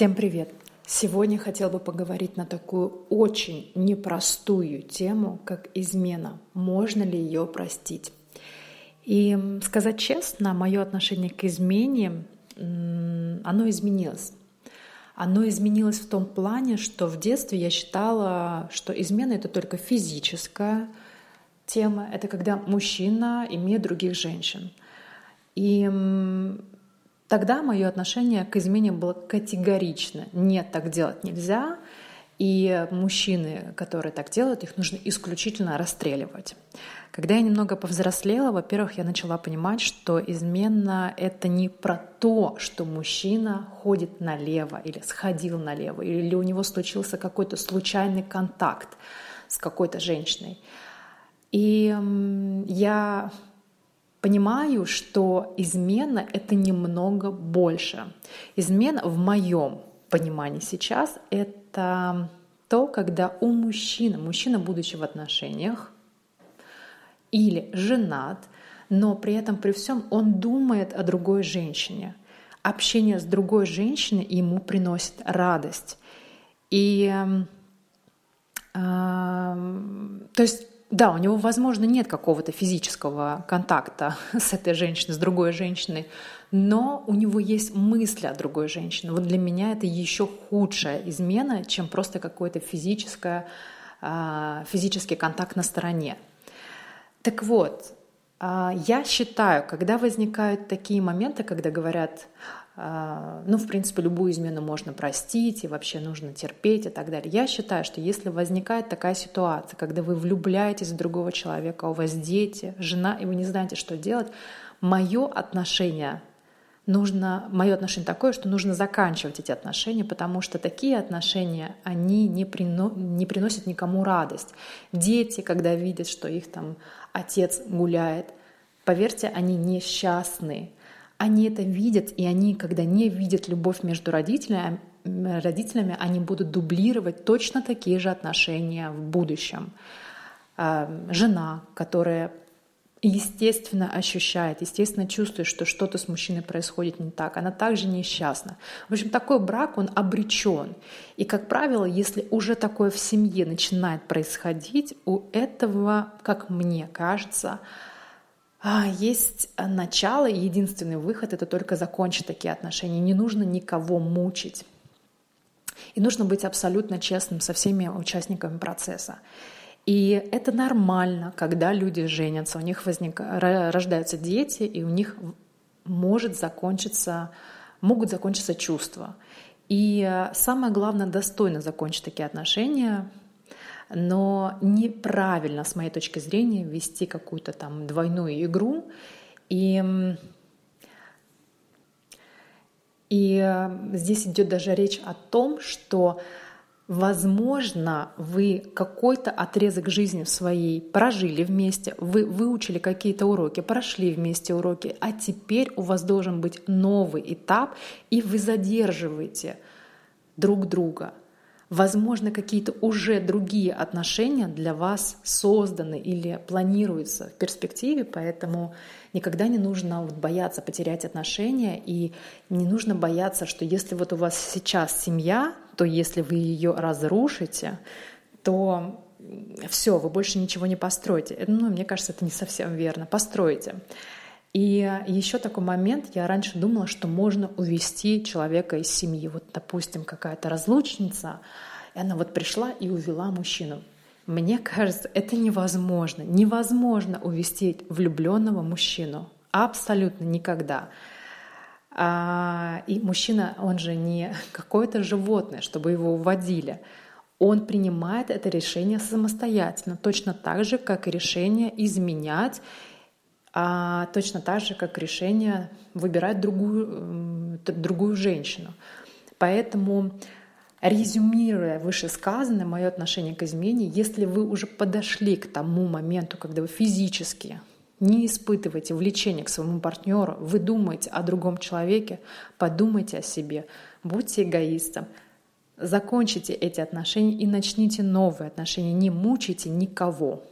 Всем привет! Сегодня хотел бы поговорить на такую очень непростую тему, как измена. Можно ли ее простить? И сказать честно, мое отношение к измене, оно изменилось. Оно изменилось в том плане, что в детстве я считала, что измена — это только физическая тема, это когда мужчина имеет других женщин. И Тогда мое отношение к измене было категорично. Нет, так делать нельзя. И мужчины, которые так делают, их нужно исключительно расстреливать. Когда я немного повзрослела, во-первых, я начала понимать, что измена — это не про то, что мужчина ходит налево или сходил налево, или у него случился какой-то случайный контакт с какой-то женщиной. И я понимаю, что измена — это немного больше. Измена в моем понимании сейчас — это то, когда у мужчины, мужчина, будучи в отношениях, или женат, но при этом при всем он думает о другой женщине. Общение с другой женщиной ему приносит радость. И э, то есть да, у него, возможно, нет какого-то физического контакта с этой женщиной, с другой женщиной, но у него есть мысли о другой женщине. Вот для меня это еще худшая измена, чем просто какой-то физическое, а, физический контакт на стороне. Так вот, а, я считаю, когда возникают такие моменты, когда говорят, ну, в принципе, любую измену можно простить, и вообще нужно терпеть и так далее. Я считаю, что если возникает такая ситуация, когда вы влюбляетесь в другого человека, у вас дети, жена, и вы не знаете, что делать, мое отношение нужно, мое отношение такое, что нужно заканчивать эти отношения, потому что такие отношения, они не, прино, не приносят никому радость. Дети, когда видят, что их там отец гуляет, поверьте, они несчастны они это видят, и они, когда не видят любовь между родителями, родителями, они будут дублировать точно такие же отношения в будущем. А, жена, которая естественно ощущает, естественно чувствует, что что-то с мужчиной происходит не так, она также несчастна. В общем, такой брак, он обречен. И, как правило, если уже такое в семье начинает происходить, у этого, как мне кажется, есть э, начало, и единственный выход — это только закончить такие отношения. Не нужно никого мучить. И нужно быть абсолютно честным со всеми участниками процесса. И это нормально, когда люди женятся, у них возник... рождаются дети, и у них может закончиться, могут закончиться чувства. И э, самое главное — достойно закончить такие отношения, но неправильно, с моей точки зрения, вести какую-то там двойную игру. И, и здесь идет даже речь о том, что Возможно, вы какой-то отрезок жизни своей прожили вместе, вы выучили какие-то уроки, прошли вместе уроки, а теперь у вас должен быть новый этап, и вы задерживаете друг друга. Возможно, какие-то уже другие отношения для вас созданы или планируются в перспективе, поэтому никогда не нужно вот бояться потерять отношения и не нужно бояться, что если вот у вас сейчас семья, то если вы ее разрушите, то все, вы больше ничего не построите. Ну, мне кажется, это не совсем верно. Постройте. И еще такой момент, я раньше думала, что можно увести человека из семьи. Вот, допустим, какая-то разлучница, и она вот пришла и увела мужчину. Мне кажется, это невозможно. Невозможно увести влюбленного мужчину. Абсолютно никогда. А, и мужчина, он же не какое-то животное, чтобы его уводили. Он принимает это решение самостоятельно, точно так же, как и решение изменять а точно так же, как решение выбирать другую, другую женщину. Поэтому, резюмируя вышесказанное, мое отношение к измене, если вы уже подошли к тому моменту, когда вы физически не испытываете влечения к своему партнеру, вы думаете о другом человеке, подумайте о себе, будьте эгоистом, закончите эти отношения и начните новые отношения, не мучайте никого.